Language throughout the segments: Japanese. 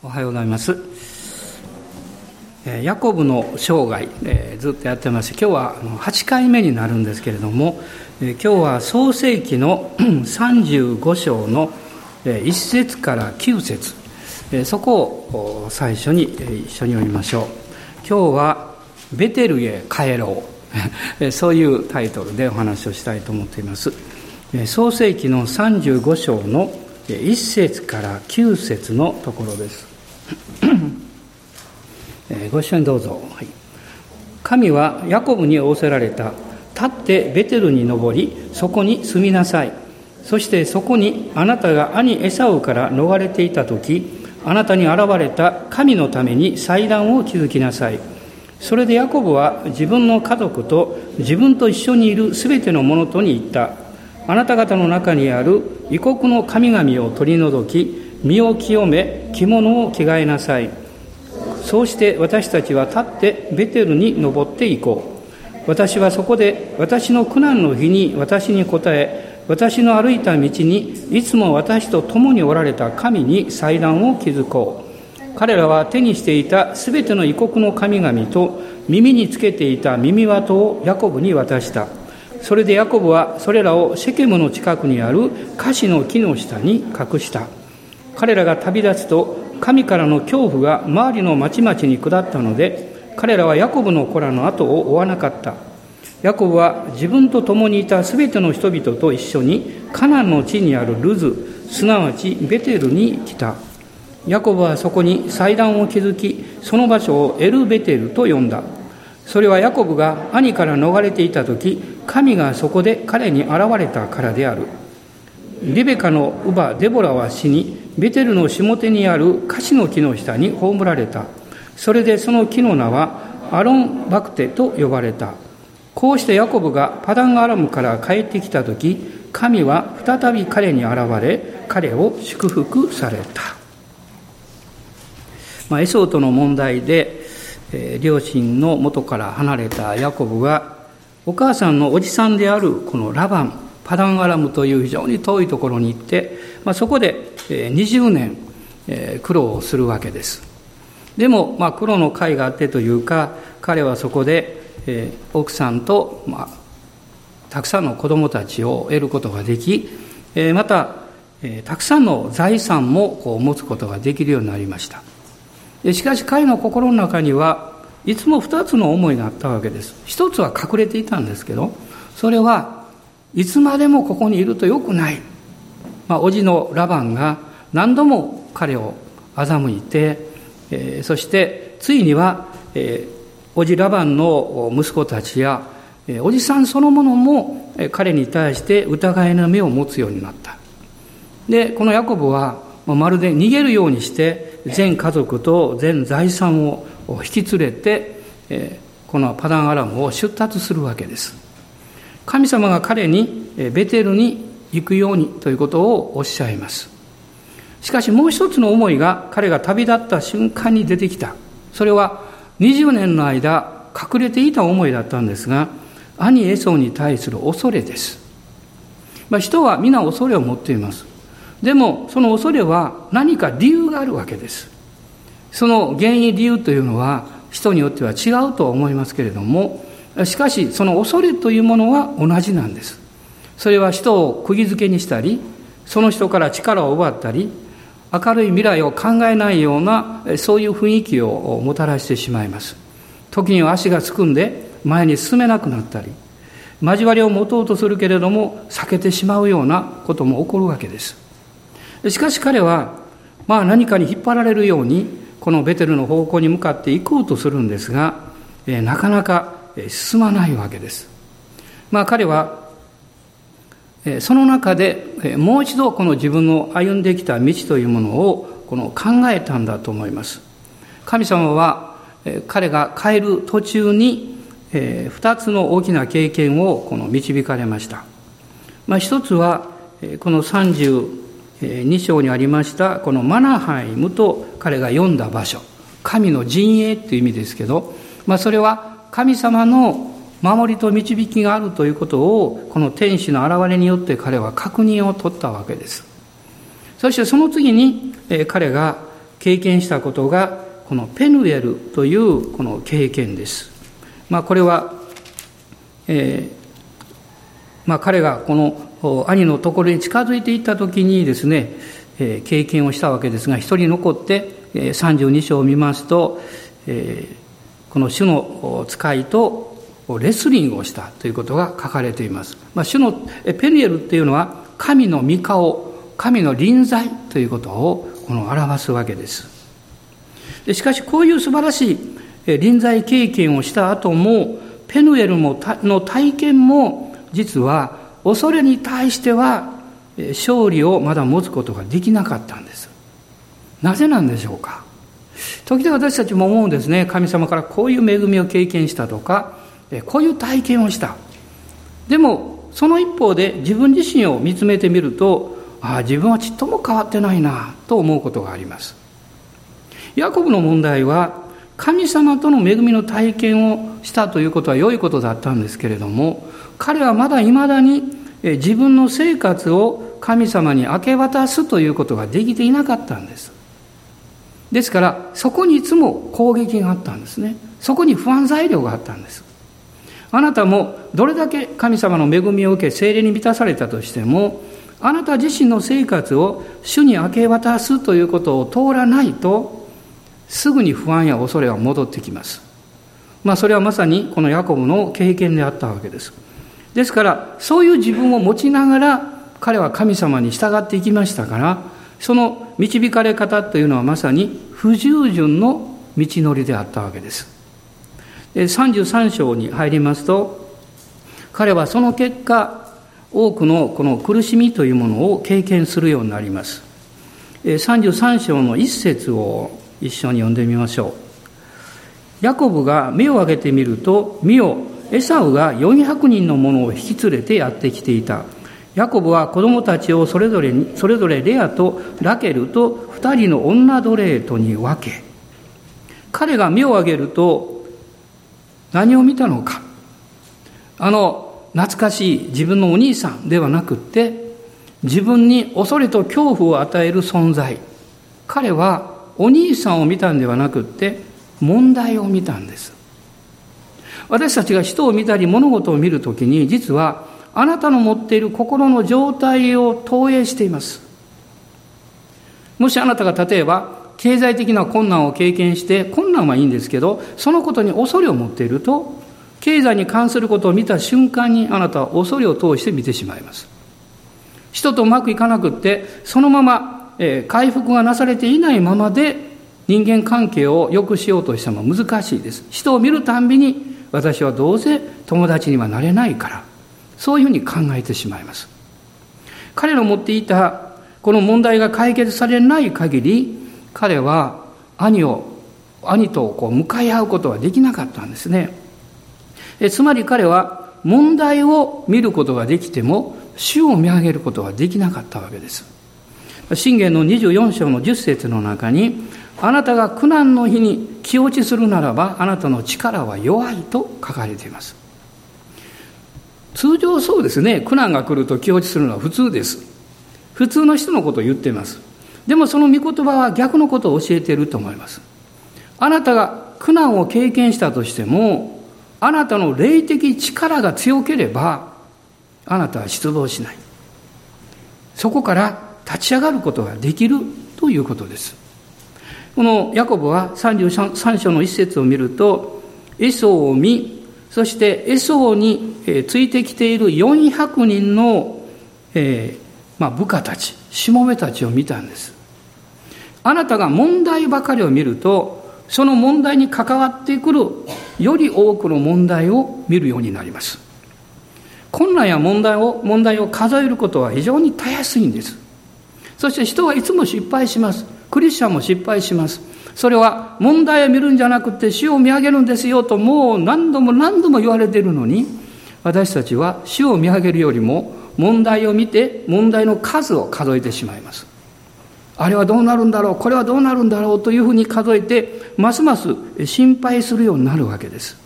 おはようございます。ヤコブの生涯、えー、ずっとやってまして今日は8回目になるんですけれども、えー、今日は創世紀の 35章の1節から9節、えー、そこを最初に一緒に読みましょう。今日は「ベテルへ帰ろう 」そういうタイトルでお話をしたいと思っています。創世紀の35章の1節から9節のところです。ご一緒にどうぞ、はい、神はヤコブに仰せられた。立ってベテルに登りそこに住みなさい。そしてそこにあなたが兄エサウから逃れていた時あなたに現れた。神のために祭壇を築きなさい。それでヤコブは自分の家族と自分と一緒にいるすべての者とに言った。あなた方の中にある異国の神々を取り除き身を清め着物を着替えなさい。そうして私たちは立ってベテルに登っていこう。私はそこで私の苦難の日に私に答え私の歩いた道にいつも私と共におられた神に祭壇を築こう。彼らは手にしていたすべての異国の神々と耳につけていた耳輪をヤコブに渡した。それでヤコブはそれらをシェケムの近くにあるカシの木の下に隠した。彼らが旅立つと神からの恐怖が周りの町々に下ったので彼らはヤコブの子らの後を追わなかった。ヤコブは自分と共にいた全ての人々と一緒にカナンの地にあるルズすなわちベテルに来た。ヤコブはそこに祭壇を築きその場所をエルベテルと呼んだ。それはヤコブが兄から逃れていた時神がそこで彼に現れたからである。リベカの乳母デボラは死にベテルの下手にあるカシの木の下に葬られた。それでその木の名はアロン・バクテと呼ばれた。こうしてヤコブがパダンアラムから帰ってきた時神は再び彼に現れ彼を祝福された、まあ、エソーとの問題で、両親の元から離れたヤコブがお母さんのおじさんであるこのラバンパダンアラムという非常に遠いところに行って、まあ、そこで20年苦労をするわけです。でも、まあ、苦労の甲斐があってというか、彼はそこで、奥さんと、まあ、たくさんの子供たちを得ることができ、また、たくさんの財産もこう持つことができるようになりました。しかし彼の心の中にはいつも二つの思いがあったわけです。一つは隠れていたんですけど、それはいつまでもここにいるとよくない。まあ、叔父のラバンが何度も彼を欺いて、えー、そしてついには、えー、叔父ラバンの息子たちや、えー、おじさんそのものも彼に対して疑いの目を持つようになった。で、このヤコブはまるで逃げるようにして全家族と全財産を引き連れて、え、このパダンアラムを出立するわけです。神様が彼にベテルに行くようにということをおっしゃいます。しかしもう一つの思いが彼が旅立った瞬間に出てきた。それは20年の間隠れていた思いだったんですが、兄エソに対する恐れです。まあ、人は皆恐れを持っています。でもその恐れは何か理由があるわけです。その原因理由というのは人によっては違うとは思いますけれども、しかしその恐れというものは同じなんです。それは人を釘付けにしたりその人から力を奪ったり明るい未来を考えないようなそういう雰囲気をもたらしてしまいます。時には足がすくんで前に進めなくなったり交わりを持とうとするけれども避けてしまうようなことも起こるわけです。しかし彼はまあ何かに引っ張られるようにこのベテルの方向に向かって行こうとするんですが、えなかなか進まないわけです。まあ彼はその中でもう一度この自分の歩んできた道というものをこの考えたんだと思います。神様は彼が帰る途中に二つの大きな経験をこの導かれました。まあ、一つはこの2章にありましたこのマナハイムと彼が読んだ場所神の陣営という意味ですけど、まあ、それは神様の守りと導きがあるということをこの天使の現れによって彼は確認を取ったわけですそしてその次に彼が経験したことがこのペヌエルというこの経験です。まあ、これは、えーまあ、彼がこの兄のところに近づいていった時にですね、え、経験をしたわけですが一人残って、え、32章を見ますと、え、この主の使いとレスリングをしたということが書かれています。まあ、主のペニエルっていうのは神の御顔、神の臨在ということをこの表すわけです。でしかしこういう素晴らしい臨在経験をした後もペヌエルもの体験も実は恐れに対しては勝利をまだ持つことができなかったんです。なぜなんでしょうか時々私たちも思うんですね。神様からこういう恵みを経験したとか、こういう体験をした。でも、その一方で自分自身を見つめてみると、ああ、自分はちっとも変わってないな、と思うことがあります。ヤコブの問題は、神様との恵みの体験をしたということは良いことだったんですけれども、彼はまだ未だに自分の生活を神様に明け渡すということができていなかったんです。ですから、そこにいつも攻撃があったんですね。そこに不安材料があったんです。あなたもどれだけ神様の恵みを受け精霊に満たされたとしてもあなた自身の生活を主に明け渡すということを通らないとすぐに不安や恐れは戻ってきます。まあそれはまさにこのヤコブの経験であったわけです。ですからそういう自分を持ちながら彼は神様に従っていきましたからその導かれ方というのはまさに不従順の道のりであったわけです。33章に入りますと彼はその結果多くのこの苦しみというものを経験するようになります33章の一節を一緒に読んでみましょうヤコブが目を上げてみると見よエサウが400人の者を引き連れてやってきていた。ヤコブは子供たちをそれぞれそれぞれレアとラケルと2人の女奴隷とに分け彼が目を上げると何を見たのか。あの懐かしい自分のお兄さんではなくって自分に恐れと恐怖を与える存在。彼はお兄さんを見たんではなくって問題を見たんです。私たちが人を見たり物事を見るときに実はあなたの持っている心の状態を投影しています。もしあなたが例えば経済的な困難を経験して困難はいいんですけどそのことに恐れを持っていると経済に関することを見た瞬間にあなたは恐れを通して見てしまいます。人とうまくいかなくってそのまま、え回復がなされていないままで人間関係を良くしようとしても難しいです。人を見るたんびに私はどうせ友達にはなれないからそういうふうに考えてしまいます。彼の持っていたこの問題が解決されない限り彼は兄を兄とこう向かい合うことはできなかったんですね。つまり彼は問題を見ることができても主を見上げることはできなかったわけです。信玄の24章の10節の中にあなたが苦難の日に気落ちするならばあなたの力は弱いと書かれています通常そうですね苦難が来ると気落ちするのは普通です普通の人のことを言っていますでもその御言葉は逆のことを教えていると思います。あなたが苦難を経験したとしても、あなたの霊的力が強ければ、あなたは失望しない。そこから立ち上がることができるということです。このヤコブは33章の一節を見ると、エソを見、そしてエソについてきている400人の、えーまあ、部下たち、しもべたちを見たんです。あなたが問題ばかりを見ると、その問題に関わってくるより多くの問題を見るようになります。困難や問題を、問題を数えることは非常にたやすいんです。そして人はいつも失敗します。クリスチャンも失敗します。それは問題を見るんじゃなくて死を見上げるんですよともう何度も何度も言われているのに、私たちは死を見上げるよりも問題を見て問題の数を数えてしまいます。あれはどうなるんだろう？これはどうなるんだろうというふうに数えてますます心配するようになるわけです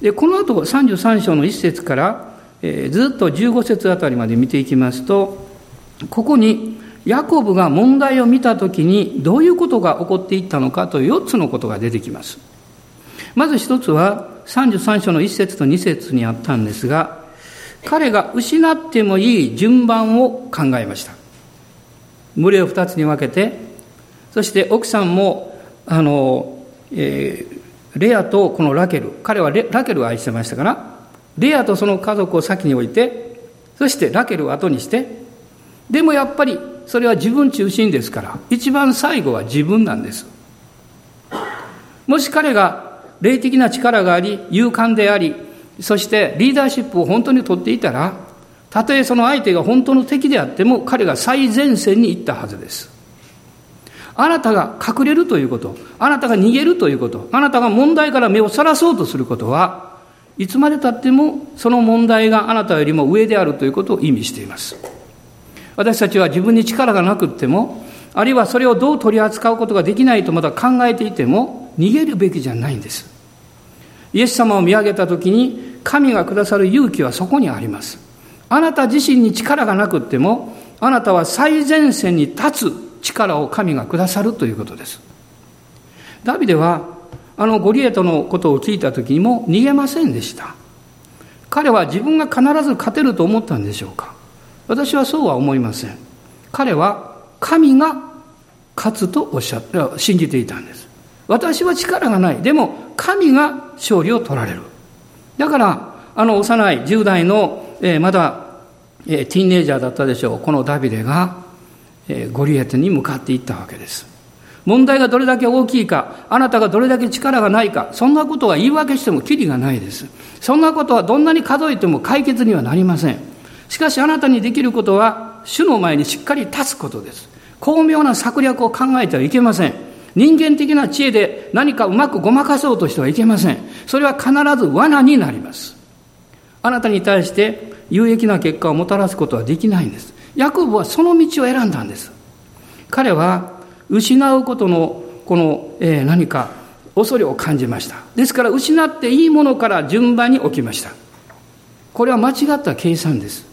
でこの後33章の1節から、えー、ずっと15節あたりまで見ていきますとここにヤコブが問題を見たときにどういうことが起こっていったのかという4つのことが出てきます。まず一つは33章の1節と2節にあったんですが、彼が失ってもいい順番を考えました。群れを2つに分けて、そして奥さんも、あの、えー、レアとこのラケル、彼はラケルを愛してましたから、レアとその家族を先に置いて、そしてラケルを後にして、でもやっぱりそれは自分中心ですから、一番最後は自分なんです。もし彼が霊的な力があり、勇敢であり、そしてリーダーシップを本当に取っていたら、たとえその相手が本当の敵であっても、彼が最前線に行ったはずです。あなたが隠れるということ、あなたが逃げるということ、あなたが問題から目をそらそうとすることは、いつまでたってもその問題があなたよりも上であるということを意味しています。私たちは自分に力がなくっても、あるいはそれをどう取り扱うことができないとまだ考えていても、逃げるべきじゃないんです。イエス様を見上げたときに、神がくださる勇気はそこにあります。あなた自身に力がなくっても、あなたは最前線に立つ力を神がくださるということです。ダビデは、あのゴリエトのことを聞いた時にも逃げませんでした。彼は自分が必ず勝てると思ったんでしょうか私はそうは思いません。彼は神が勝つとおっしゃって、信じていたんです。私は力がない。でも神が勝利を取られる。だから、あの幼い10代の、えー、まだ、えー、ティーンネイジャーだったでしょう。このダビデが、えー、ゴリエテに向かっていったわけです。問題がどれだけ大きいか、あなたがどれだけ力がないか、そんなことは言い訳してもきりがないです。そんなことはどんなに数えても解決にはなりません。しかしあなたにできることは、主の前にしっかり立つことです。巧妙な策略を考えてはいけません。人間的な知恵で何かうまくごまかそうとしてはいけません。それは必ず罠になります。あなたに対して有益な結果をもたらすことはできないんです。ヤコブはその道を選んだんです。彼は失うことのこの、えー、何か恐れを感じました。ですから失っていいものから順番に置きました。これは間違った計算です。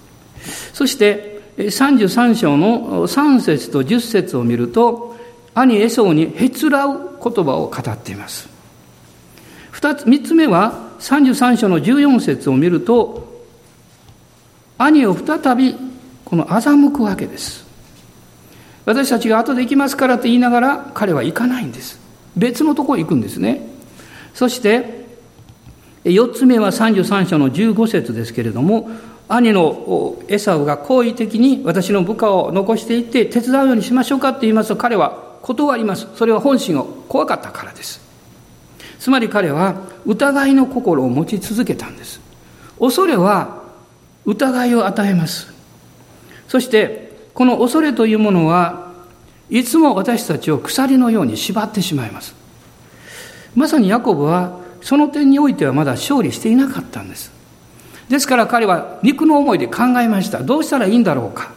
そして33章の3節と10節を見ると兄エソウにへつらう言葉を語っています。二つ、三つ目は33章の14節を見ると兄を再びこの欺くわけです。私たちが後で行きますからと言いながら彼は行かないんです。別のところ行くんですね。そして4つ目は33章の15節ですけれども兄のエサウが好意的に私の部下を残していって手伝うようにしましょうかって言いますと彼は断ります。それは本心を怖かったからです。つまり彼は疑いの心を持ち続けたんです。恐れは疑いを与えます。そしてこの恐れというものはいつも私たちを鎖のように縛ってしまいます。まさにヤコブはその点においてはまだ勝利していなかったんです。ですから彼は肉の思いで考えました。どうしたらいいんだろうか。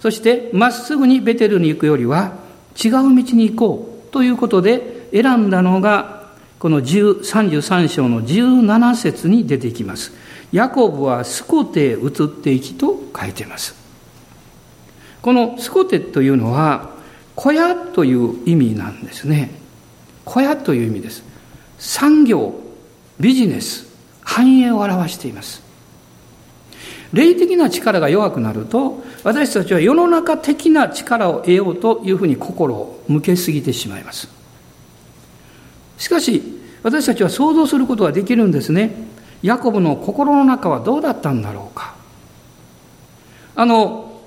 そしてまっすぐにベテルに行くよりは違う道に行こうということで選んだのがこの33章の17節に出てきます。ヤコブはスコテへ移っていきと書いています。このスコテというのは小屋という意味なんですね。小屋という意味です。産業、ビジネス、繁栄を表しています。霊的な力が弱くなると、私たちは世の中的な力を得ようというふうに心を向けすぎてしまいます。しかし、私たちは想像することができるんですね。ヤコブの心の中はどうだったんだろうか。あの、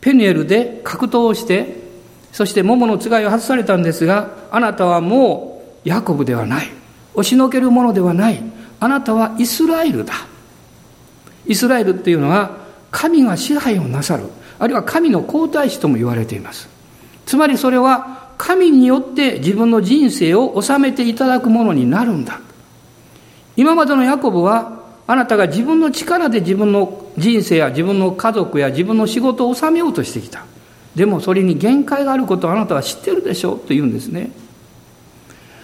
ペニエルで格闘をして、そして桃のつがいを外されたんですが、あなたはもうヤコブではない。押しのけるものではない。あなたはイスラエルだ。イスラエルっていうのは神が支配をなさる。あるいは神の皇太子とも言われています。つまりそれは神によって自分の人生を治めていただくものになるんだ。今までのヤコブはあなたが自分の力で自分の人生や自分の家族や自分の仕事を収めようとしてきた。でもそれに限界があることをあなたは知ってるでしょうと言うんですね。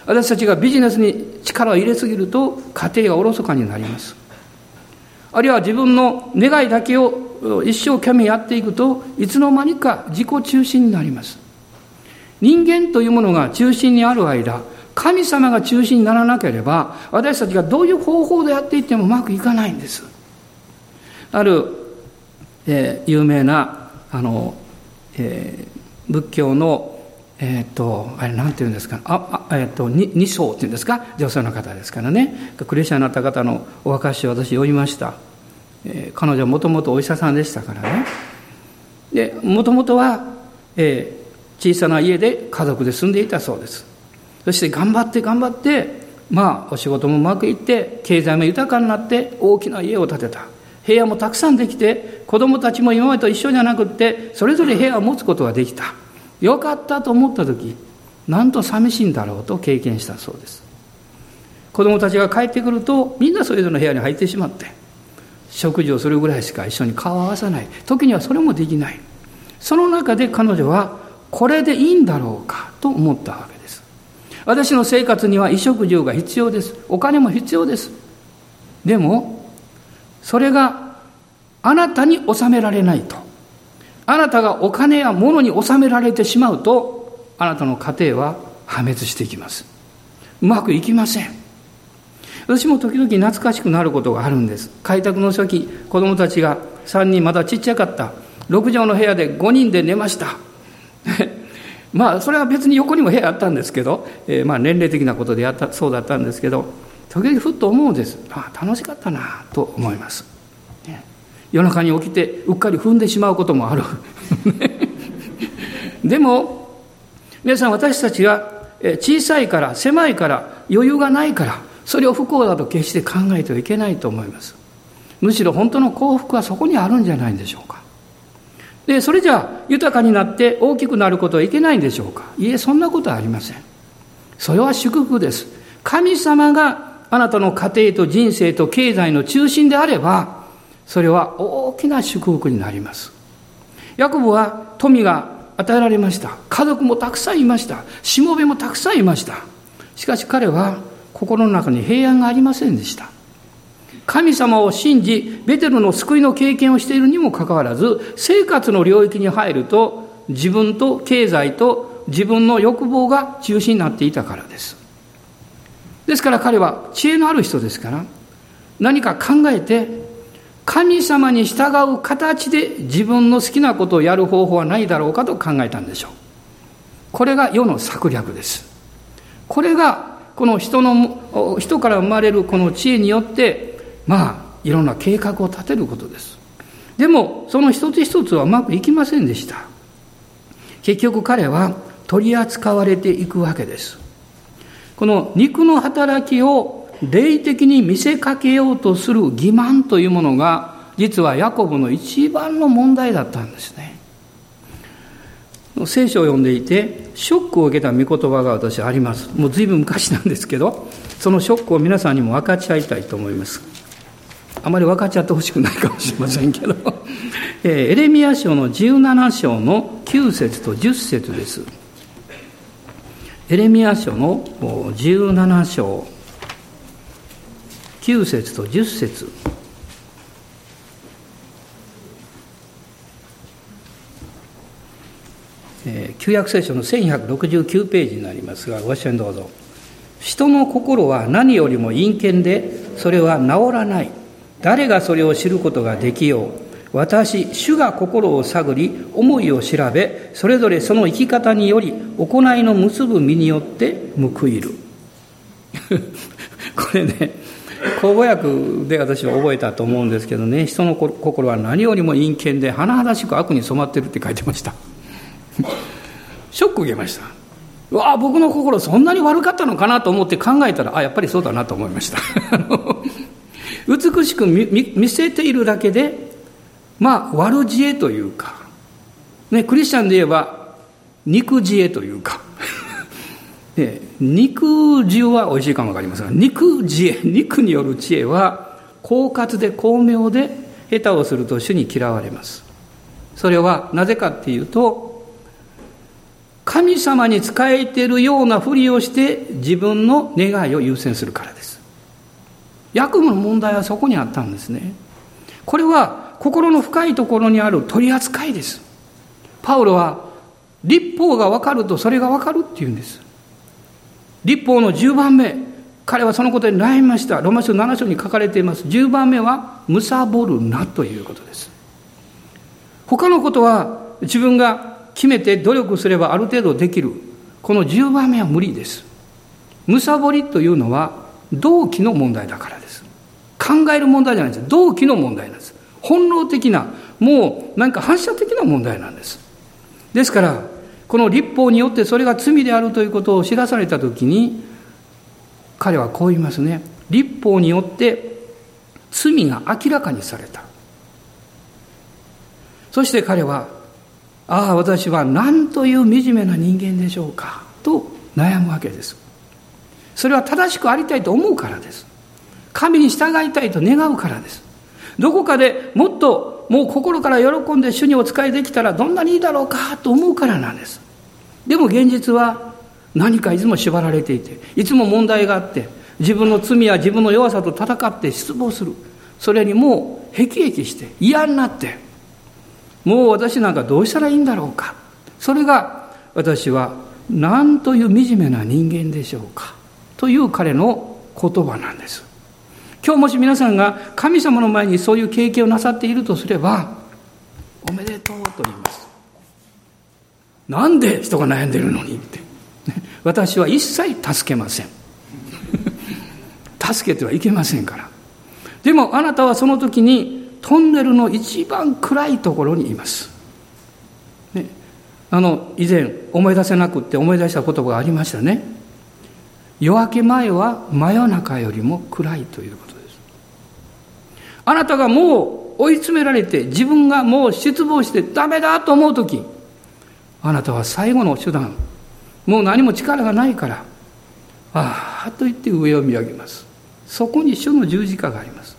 私たちがビジネスに力を入れすぎると家庭がおろそかになります。あるいは自分の願いだけを一生懸命やっていくといつの間にか自己中心になります。人間というものが中心にある間神様が中心にならなければ私たちがどういう方法でやっていってもうまくいかないんです。ある、えー、有名なあの、えー、仏教のえっ、ー、と、あれなんて言うんですか、あ、あえっ、ー、と、二層っていうんですか、女性の方ですからね、クリスチャンになった方のお証を私読みました。えー、彼女はもともとお医者さんでしたからね。で、もともとは、えー、小さな家で家族で住んでいたそうです。そして頑張って頑張って、まあ、お仕事もうまくいって、経済も豊かになって、大きな家を建てた。部屋もたくさんできて、子供たちも今までと一緒じゃなくって、それぞれ部屋を持つことができた。よかったと思った時なんと寂しいんだろうと経験したそうです子供たちが帰ってくるとみんなそれぞれの部屋に入ってしまって食事をするぐらいしか一緒に顔を合わさない。時にはそれもできない。その中で彼女はこれでいいんだろうかと思ったわけです。私の生活には衣食住が必要です。お金も必要です。でもそれがあなたに収められないと。あなたがお金や物に収められてしまうと、あなたの家庭は破滅していきます。うまくいきません。私も時々懐かしくなることがあるんです。開拓の初期、子供たちが3人まだちっちゃかった。6畳の部屋で5人で寝ました。まあ、それは別に横にも部屋あったんですけど、えー、まあ年齢的なことでやったそうだったんですけど、時々ふっと思うんです。あ楽しかったなと思います。夜中に起きてうっかり踏んでしまうこともある でも皆さん私たちが小さいから狭いから余裕がないからそれを不幸だと決して考えてはいけないと思いますむしろ本当の幸福はそこにあるんじゃないんでしょうかでそれじゃあ豊かになって大きくなることはいけないんでしょうかいえそんなことはありませんそれは祝福です神様があなたの家庭と人生と経済の中心であればそれは大きな祝福になります。ヤコブは富が与えられました。家族もたくさんいました。しもべもたくさんいました。しかし彼は心の中に平安がありませんでした。神様を信じ、ベテルの救いの経験をしているにもかかわらず、生活の領域に入ると、自分と経済と自分の欲望が中心になっていたからです。ですから彼は知恵のある人ですから、何か考えて神様に従う形で自分の好きなことをやる方法はないだろうかと考えたんでしょう。これが世の策略です。これがこの人の、人から生まれるこの知恵によって、まあ、いろんな計画を立てることです。でも、その一つ一つはうまくいきませんでした。結局彼は取り扱われていくわけです。この肉の働きを霊的に見せかけようとする欺瞞というものが実はヤコブの一番の問題だったんですね聖書を読んでいてショックを受けた御言葉が私あります。もう随分昔なんですけどそのショックを皆さんにも分かち合いたいと思います。あまり分かち合ってほしくないかもしれませんけど。エレミア書の17章の9節と10節です。エレミア書の17章9節と10節。え旧約聖書の1169ページになりますがご一緒にどうぞ。人の心は何よりも陰険でそれは治らない。誰がそれを知ることができよう。私主が心を探り思いを調べそれぞれその生き方により行いの結ぶ身によって報いる。これね口語訳で私は覚えたと思うんですけどね。人の心は何よりも陰険で甚だしく悪に染まってるって書いてました。ショック受けました。うわ僕の心そんなに悪かったのかなと思って考えたらあやっぱりそうだなと思いました。美しく見せているだけでまあ悪知恵というかねクリスチャンで言えば肉知恵というか。で 肉汁は美味しいかもわかりますが肉知恵肉による知恵は狡猾で巧妙で下手をすると主に嫌われます。それはなぜかっていうと神様に仕えているようなふりをして自分の願いを優先するからです役務の問題はそこにあったんですねこれは心の深いところにある取り扱いです。パウロは立法が分かるとそれが分かるっていうんです。立法の10番目、彼はそのことに悩みました。ロマ書7章に書かれています。10番目は、むさぼるなということです。他のことは自分が決めて努力すればある程度できる。この10番目は無理です。むさぼりというのは動機の問題だからです。考える問題じゃないです。動機の問題なんです。本能的な、もうなんか反射的な問題なんです。ですから、この立法によってそれが罪であるということを知らされたときに、彼はこう言いますね。立法によって罪が明らかにされた。そして彼は、ああ、私は何という惨めな人間でしょうか、と悩むわけです。それは正しくありたいと思うからです。神に従いたいと願うからです。どこかでもっともう心から喜んで主にお仕えできたらどんなにいいだろうかと思うからなんです。でも現実は何かいつも縛られていて、いつも問題があって、自分の罪や自分の弱さと戦って失望する。それにもう、へきへきして嫌になって、もう私なんかどうしたらいいんだろうか。それが私は何という惨めな人間でしょうか。という彼の言葉なんです。今日もし皆さんが神様の前にそういう経験をなさっているとすれば、おめでとうと言います。なんで人が悩んでるのにって。私は一切助けません。助けてはいけませんから。でもあなたはその時にトンネルの一番暗いところにいます。ね、あの以前思い出せなくって思い出した言葉がありましたね。夜明け前は真夜中よりも暗いということです。あなたがもう追い詰められて自分がもう失望してダメだと思う時あなたは最後の手段もう何も力がないからああと言って上を見上げますそこに主の十字架があります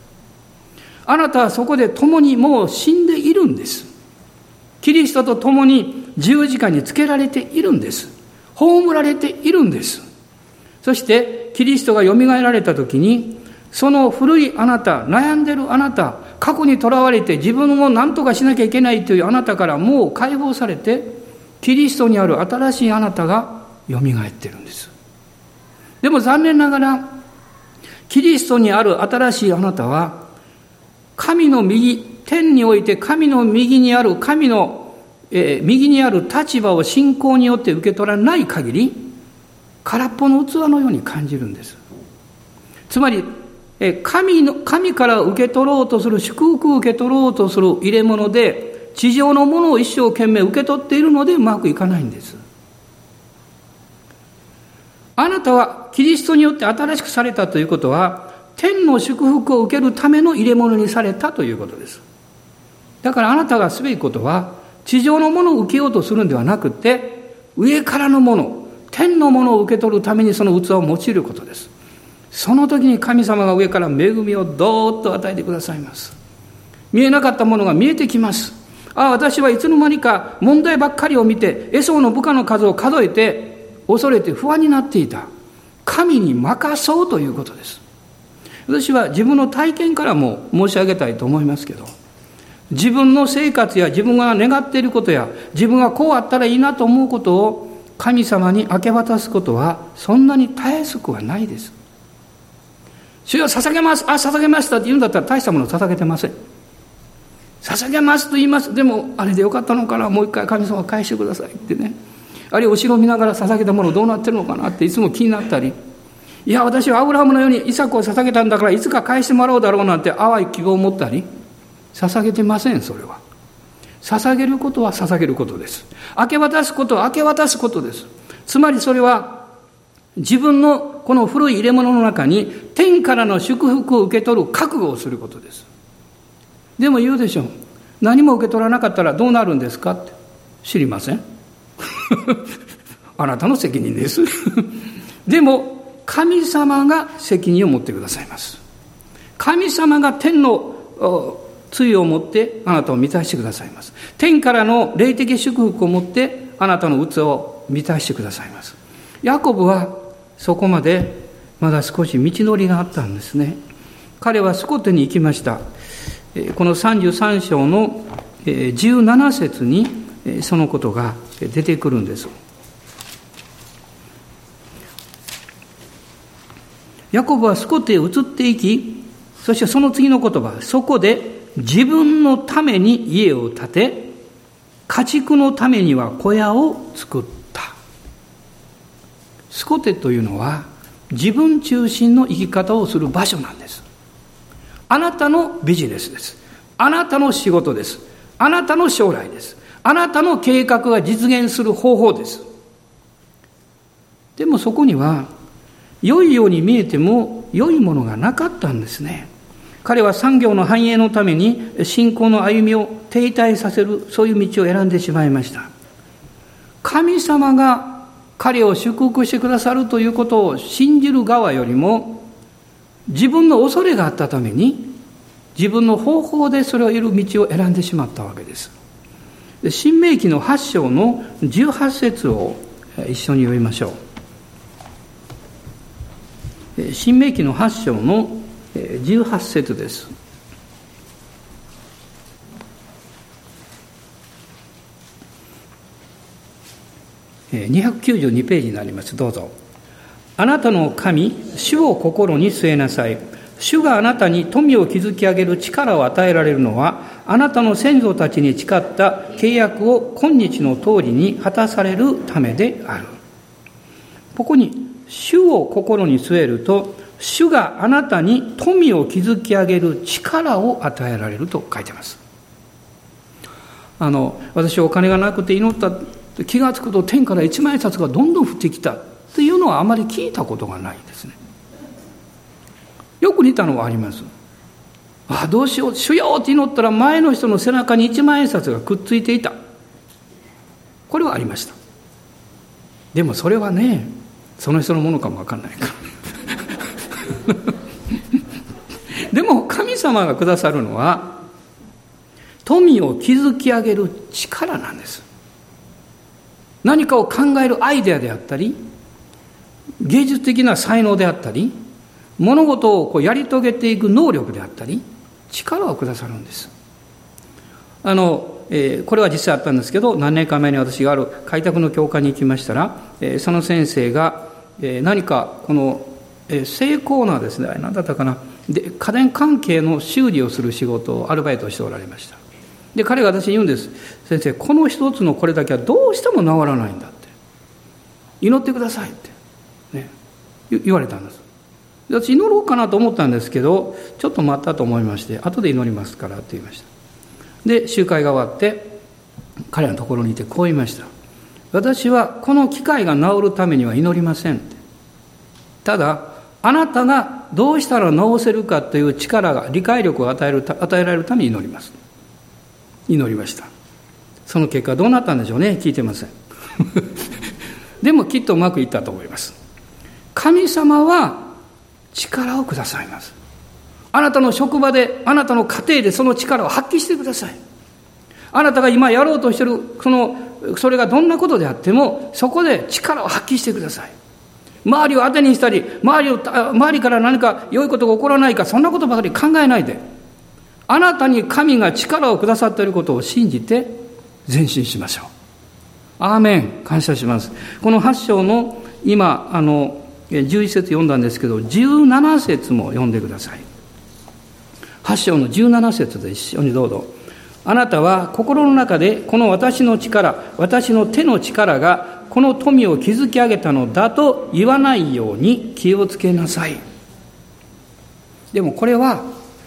あなたはそこで共にもう死んでいるんです。キリストと共に十字架につけられているんです。葬られているんです。そしてキリストがよみがえられた時にその古いあなた悩んでるあなた過去にとらわれて自分を何とかしなきゃいけないというあなたからもう解放されてキリストにある新しいあなたがよみがえってるんです。でも残念ながら、キリストにある新しいあなたは、神の右、天において神の右にある神の、えー、右にある立場を信仰によって受け取らない限り、空っぽの器のように感じるんです。つまり、えー、神の、神から受け取ろうとする、祝福を受け取ろうとする入れ物で、地上のものを一生懸命受け取っているのでうまくいかないんです。あなたはキリストによって新しくされたということは、天の祝福を受けるための入れ物にされたということです。だからあなたがすべきことは、地上のものを受けようとするんではなくて、上からのもの、天のものを受け取るためにその器を用いることです。その時に神様が上から恵みをどーっと与えてくださいます。見えなかったものが見えてきます。ああ、私はいつの間にか問題ばっかりを見て、エソーの部下の数を数えて、恐れて不安になっていた。神に任そうということです。私は自分の体験からも申し上げたいと思いますけど、自分の生活や自分が願っていることや、自分がこうあったらいいなと思うことを神様に明け渡すことは、そんなにたやすくはないです。主よ捧げます、あ、捧げましたって言うんだったら大したものを捧げてません。捧げますと言います。でもあれでよかったのかな。もう一回神様返してくださいってね。あるいは後ろを見ながら捧げたものどうなってるのかなっていつも気になったり。いや私はアブラハムのようにイサクを捧げたんだからいつか返してもらおうだろうなんて淡い希望を持ったり捧げてませんそれは。捧げることは捧げることです。明け渡すことは明け渡すことです。つまりそれは自分のこの古い入れ物の中に天からの祝福を受け取る覚悟をすることです。でも言うでしょう。何も受け取らなかったらどうなるんですか？って。知りません。あなたの責任です。でも神様が責任を持ってくださいます。神様が天の罪を持ってあなたを満たしてくださいます。天からの霊的祝福を持ってあなたの器を満たしてくださいます。ヤコブはそこまでまだ少し道のりがあったんですね。彼はスコットに行きました。この33章の17節にそのことが出てくるんです。ヤコブはスコテへ移っていき、そしてその次の言葉、そこで自分のために家を建て、家畜のためには小屋を作った。スコテというのは自分中心の生き方をする場所なんです。あなたのビジネスです。あなたの仕事です。あなたの将来です。あなたの計画が実現する方法です。でもそこには良いように見えても良いものがなかったんですね。彼は産業の繁栄のために信仰の歩みを停滞させる、そういう道を選んでしまいました。神様が彼を祝福してくださるということを信じる側よりも、自分の恐れがあったために、自分の方法でそれを得る道を選んでしまったわけです。新明記の8章の18節を一緒に読みましょう。新明記の8章の18節です。292ページになります。どうぞ。あなたの神、主を心に据えなさい。主があなたに富を築き上げる力を与えられるのは、あなたの先祖たちに誓った契約を今日の通りに果たされるためである。ここに主を心に据えると、主があなたに富を築き上げる力を与えられると書いてます。あの、私お金がなくて祈った気がつくと天から一万円札がどんどん降ってきたっていうのはあまり聞いたことがないんですね。よく似たのはあります。ああ、どうしよう、主よって祈ったら前の人の背中に一万円札がくっついていた。これはありました。でもそれはね、その人のものかもわかんないから。でも神様がくださるのは富を築き上げる力なんです。何かを考えるアイデアであったり芸術的な才能であったり物事をこうやり遂げていく能力であったり力をくださるんです。あの、えー、これは実際あったんですけど何年か前に私がある開拓の教会に行きましたら、えー、その先生がえ何かこの成功なですね何だったかな。で家電関係の修理をする仕事をアルバイトしておられました。で彼が私に言うんです。先生この一つのこれだけはどうしても治らないんだって。祈ってくださいって、ね、言われたんです。で私祈ろうかなと思ったんですけどちょっと待ったと思いまして後で祈りますからって言いました。で集会が終わって彼のところにいてこう言いました。私はこの機会が治るためには祈りません。ただ、あなたがどうしたら治せるかという力が、理解力を与える与えられるために祈ります。祈りました。その結果どうなったんでしょうね聞いてません。でもきっとうまくいったと思います。神様は力をくださいます。あなたの職場で、あなたの家庭でその力を発揮してください。あなたが今やろうとしている、そのそれがどんなことであっても、そこで力を発揮してください。周りを当てにしたり、周りを、周りから何か良いことが起こらないか、そんなことばかり考えないで、あなたに神が力をくださっていることを信じて前進しましょう。アーメン。感謝します。この8章の今、あの、11節読んだんですけど、17節も読んでください。8章の17節で一緒にどうぞ。あなたは心の中でこの私の力、私の手の力がこの富を築き上げたのだと言わないように気をつけなさい。でもこれは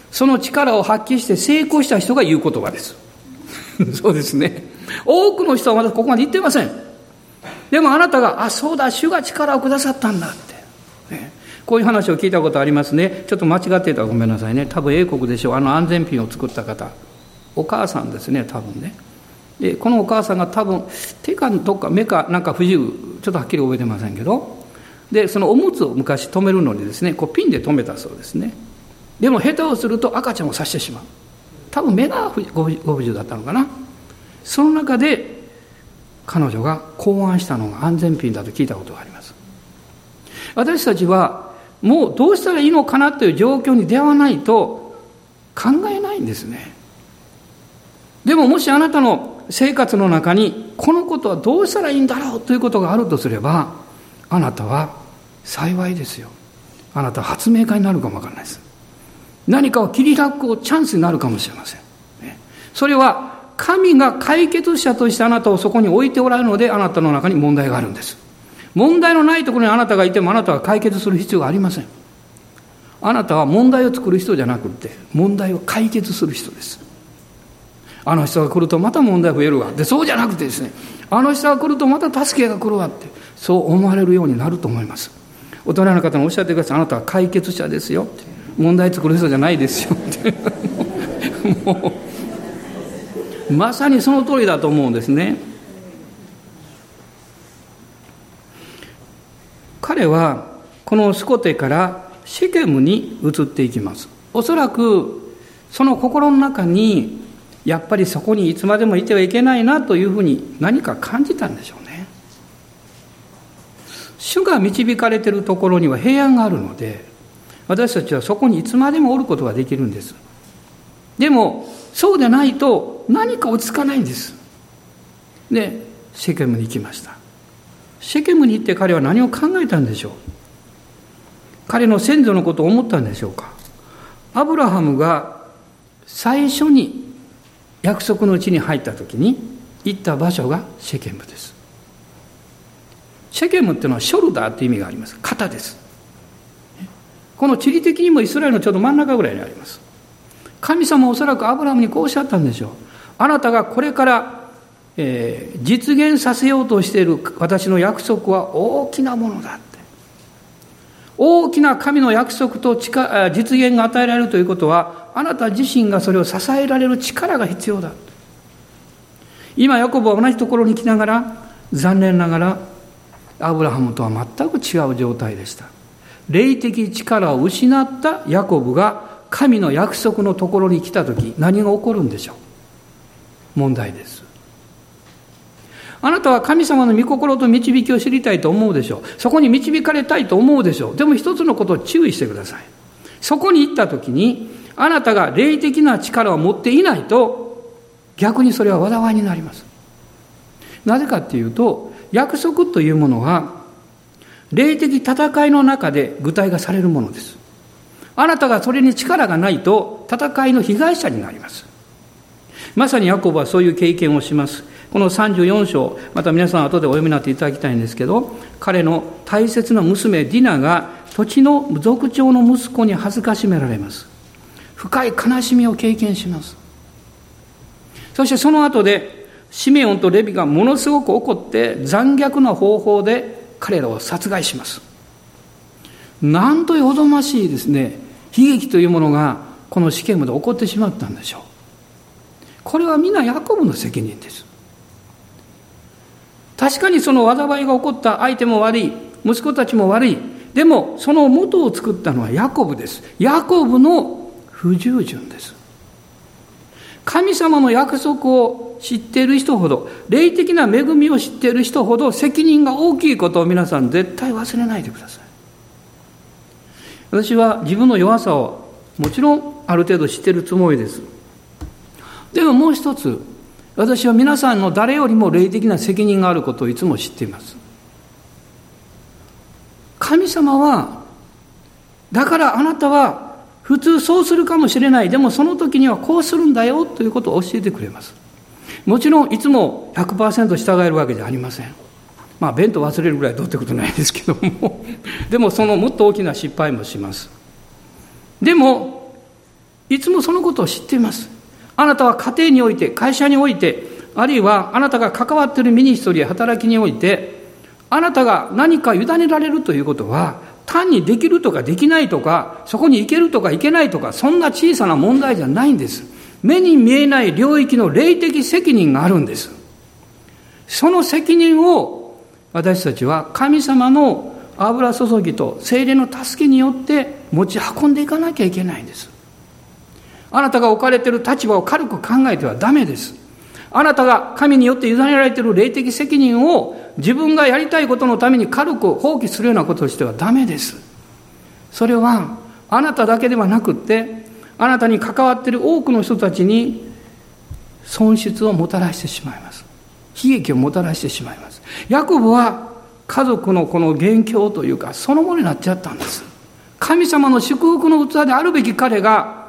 その力を発揮して成功した人が言う言葉です。そうですね。多くの人はまだここまで言ってません。でもあなたが、あ、そうだ、主が力をくださったんだって。ね、こういう話を聞いたことありますね。ちょっと間違っていたらごめんなさいね。多分英国でしょう。あの安全ピンを作った方。お母さんですね多分ね。でこのお母さんが多分手かどか目かなんか不自由ちょっとはっきり覚えてませんけど。でそのおむつを昔止めるのにですねこうピンで止めたそうですね。でも下手をすると赤ちゃんを刺してしまう。多分目がご不自由だったのかな。その中で彼女が考案したのが安全ピンだと聞いたことがあります。私たちはもうどうしたらいいのかなという状況に出会わないと考えないんですね。でももしあなたの生活の中にこのことはどうしたらいいんだろうということがあるとすればあなたは幸いですよ。あなたは発明家になるかもわからないです。何かを切り開くチャンスになるかもしれません。それは神が解決者としてあなたをそこに置いておられるのであなたの中に問題があるんです。問題のないところにあなたがいてもあなたは解決する必要がありません。あなたは問題を作る人じゃなくて問題を解決する人です。あの人が来るとまた問題増えるわ。で、そうじゃなくてですね、あの人が来るとまた助けが来るわって、そう思われるようになると思います。大人の方におっしゃってください。あなたは解決者ですよ。問題作る人じゃないですよって。もう、まさにその通りだと思うんですね。彼はこのスコテからシケムに移っていきます。おそらくその心の中にやっぱりそこにいつまでもいてはいけないなというふうに何か感じたんでしょうね。主が導かれているところには平安があるので私たちはそこにいつまでもおることができるんです。でもそうでないと何か落ち着かないんです。でシェケムに行きました。シェケムに行って彼は何を考えたんでしょう彼の先祖のことを思ったんでしょうかアブラハムが最初に約束の地に入った時に行った場所がシェケムです。シェケムっていうのはショルダーって意味があります。肩です。この地理的にもイスラエルのちょうど真ん中ぐらいにあります。神様はおそらくアブラムにこうおっしゃったんでしょう。あなたがこれから、えー、実現させようとしている私の約束は大きなものだ。大きな神の約束と実現が与えられるということはあなた自身がそれを支えられる力が必要だ。今ヤコブは同じところに来ながら残念ながらアブラハムとは全く違う状態でした。霊的力を失ったヤコブが神の約束のところに来た時何が起こるんでしょう？問題です。あなたは神様の御心と導きを知りたいと思うでしょうそこに導かれたいと思うでしょうでも一つのことを注意してくださいそこに行った時にあなたが霊的な力を持っていないと逆にそれは災いになります。なぜかっていうと約束というものは霊的戦いの中で具体化されるものです。あなたがそれに力がないと戦いの被害者になります。まさにヤコブはそういう経験をします。この34章、また皆さん後でお読みになっていただきたいんですけど、彼の大切な娘ディナが土地の族長の息子に恥ずかしめられます。深い悲しみを経験します。そしてその後で、シメオンとレビがものすごく怒って残虐な方法で彼らを殺害します。なんとよどましいですね、悲劇というものがこの試験まで起こってしまったんでしょう。これは皆ヤコブの責任です。確かにその災いが起こった相手も悪い、息子たちも悪い。でも、その元を作ったのはヤコブです。ヤコブの不従順です。神様の約束を知っている人ほど、霊的な恵みを知っている人ほど責任が大きいことを皆さん絶対忘れないでください。私は自分の弱さをもちろんある程度知っているつもりです。でももう一つ、私は皆さんの誰よりも霊的な責任があることをいつも知っています。神様は、だからあなたは普通そうするかもしれない。でもその時にはこうするんだよということを教えてくれます。もちろんいつも100%従えるわけじゃありません。まあ弁当忘れるぐらいどうってことないですけども。でもそのもっと大きな失敗もします。でも、いつもそのことを知っています。あなたは家庭において、会社において、あるいはあなたが関わっているミニストリーや働きにおいて、あなたが何か委ねられるということは、単にできるとかできないとか、そこに行けるとか行けないとか、そんな小さな問題じゃないんです。目に見えない領域の霊的責任があるんです。その責任を私たちは神様の油注ぎと精霊の助けによって持ち運んでいかなきゃいけないんです。あなたが置かれている立場を軽く考えてはダメです。あなたが神によって委ねられている霊的責任を自分がやりたいことのために軽く放棄するようなことをしてはダメです。それはあなただけではなくってあなたに関わっている多くの人たちに損失をもたらしてしまいます悲劇をもたらしてしまいますヤコブは家族のこの元凶というかそのものになっちゃったんです神様の祝福の器であるべき彼が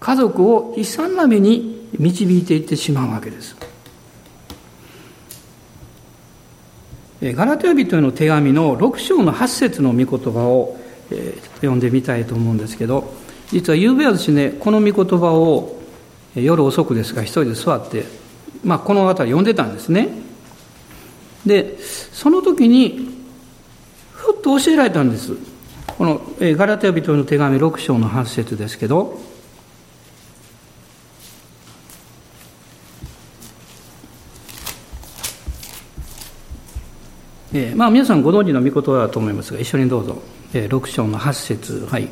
家族を悲惨な目に導いていってしまうわけです。ガラテヤ人への手紙の6章の8節の御言葉を読んでみたいと思うんですけど実は昨べ私ねこの御言葉を夜遅くですが一人で座って、まあ、この辺り読んでたんですね。でその時にふっと教えられたんです。このガラテヤ人の手紙6章の8節ですけどえー、まあ皆さんご存知の御言葉だと思いますが一緒にどうぞ、えー、6章の8節。はい。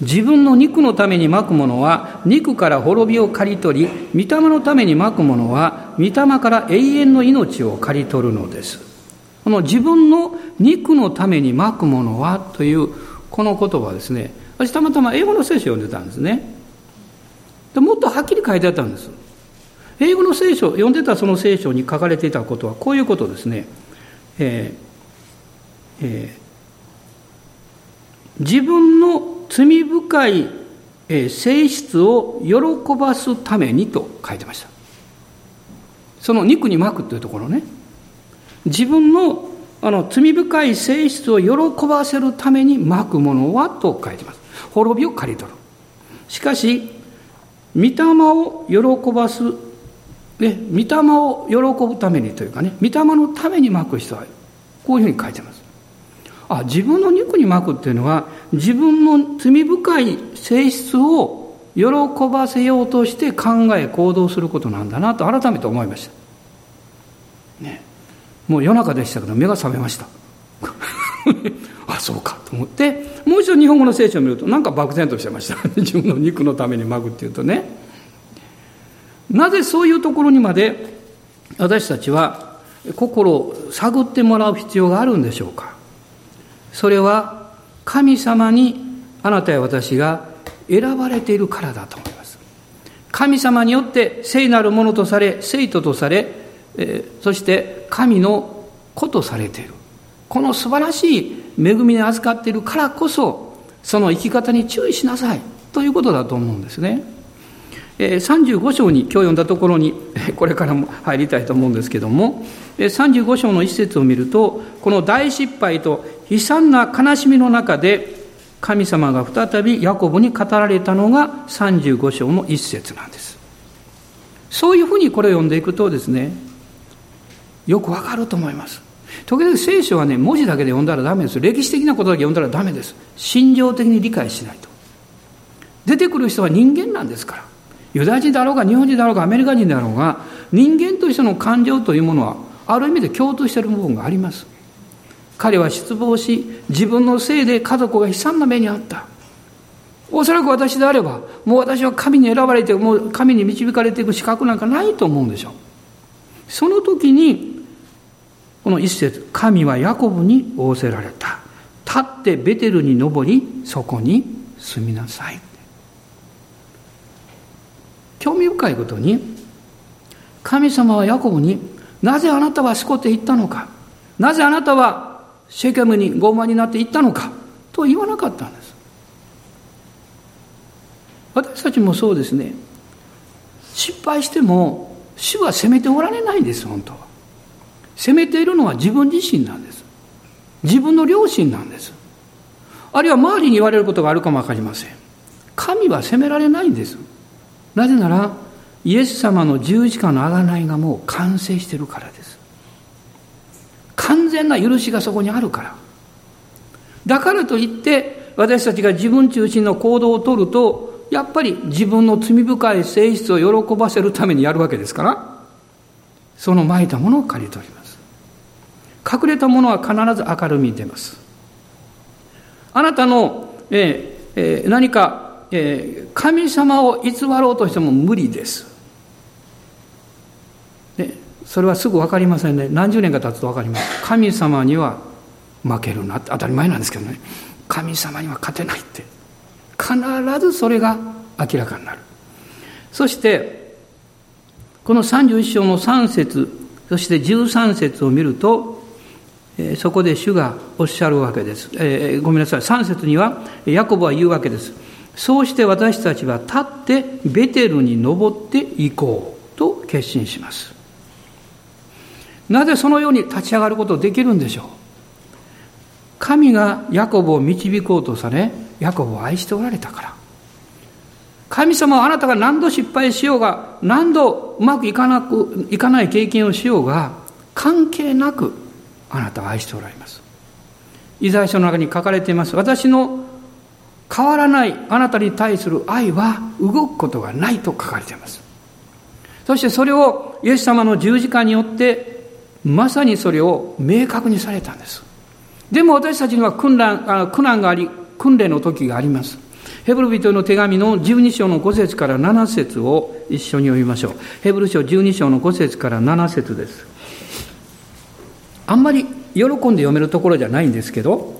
自分の肉のためにまくものは肉から滅びを刈り取り御霊のためにまくものは御霊から永遠の命を刈り取るのです。この自分の肉のためにまくものはというこの言葉ですね。私たまたま英語の聖書を読んでたんですね。でもっとはっきり書いてあったんです。英語の聖書読んでたその聖書に書かれていたことはこういうことですね。えーえー、自分の罪深い性質を喜ばすためにと書いてました。その肉に巻くというところね。自分のあの罪深い性質を喜ばせるために巻くものはと書いてます。滅びを刈り取る。しかし御霊を喜ばすね、御霊を喜ぶためにというかね御霊のために巻く人はこういうふうに書いてます。あ自分の肉に巻くっていうのは自分の罪深い性質を喜ばせようとして考え行動することなんだなと改めて思いました、ね、もう夜中でしたけど目が覚めました。あそうかと思ってもう一度日本語の聖書を見るとなんか漠然としてました。自分の肉のために巻くっていうとね。なぜそういうところにまで私たちは心を探ってもらう必要があるんでしょうか。それは神様にあなたや私が選ばれているからだと思います。神様によって聖なるものとされ聖徒とされ、そして神の子とされている。この素晴らしい恵みに預かっているからこそその生き方に注意しなさいということだと思うんですね。35章に今日読んだところに これからも入りたいと思うんですけども35章の一節を見るとこの大失敗と悲惨な悲しみの中で神様が再びヤコブに語られたのが35章の一節なんです。そういうふうにこれを読んでいくとですねよくわかると思います。時々聖書はね文字だけで読んだらダメです。歴史的なことだけ読んだらダメです。心情的に理解しないと。出てくる人は人間なんですから。ユダヤ人だろうが日本人だろうがアメリカ人だろうが人間としての感情というものはある意味で共通している部分があります。彼は失望し自分のせいで家族が悲惨な目に遭った。おそらく私であればもう私は神に選ばれてもう神に導かれていく資格なんかないと思うんでしょう。その時にこの一節神はヤコブに仰せられた。立ってベテルに登りそこに住みなさい。興味深いことに神様はヤコブになぜあなたはしこって行ったのかなぜあなたはシェケムに傲慢になって行ったのかと言わなかったんです。私たちもそうですね。失敗しても主は責めておられないんです本当は。責めているのは自分自身なんです。自分の良心なんです。あるいは周りに言われることがあるかも分かりません。神は責められないんです。なぜならイエス様の十字架の贖いがもう完成してるからです。完全な許しがそこにあるから。だからといって私たちが自分中心の行動をとるとやっぱり自分の罪深い性質を喜ばせるためにやるわけですからそのまいたものを刈り取ります。隠れたものは必ず明るみに出ます。あなたの、えーえー、何かえー、神様を偽ろうとしても無理です。でそれはすぐ分かりませんね何十年か経つと分かります神様には負けるなって当たり前なんですけどね神様には勝てないって必ずそれが明らかになる。そして、この31章の3節そして13節を見ると、えー、そこで主がおっしゃるわけです。えー、ごめんなさい。3節には、ヤコブは言うわけです。そうして私たちは立ってベテルに登っていこうと決心します。なぜそのように立ち上がることできるんでしょう？神がヤコブを導こうとされ、ヤコブを愛しておられたから。神様はあなたが何度失敗しようが、何度うまくいかなく、いかない経験をしようが、関係なくあなたを愛しておられます。イザヤ書の中に書かれています。私の変わらないあなたに対する愛は動くことがないと書かれています。そしてそれをイエス様の十字架によってまさにそれを明確にされたんです。でも私たちには苦難苦難があり、訓練の時があります。ヘブル人の手紙の12章の5節から7節を一緒に読みましょう。ヘブル書12章の5節から7節です。あんまり喜んで読めるところじゃないんですけど、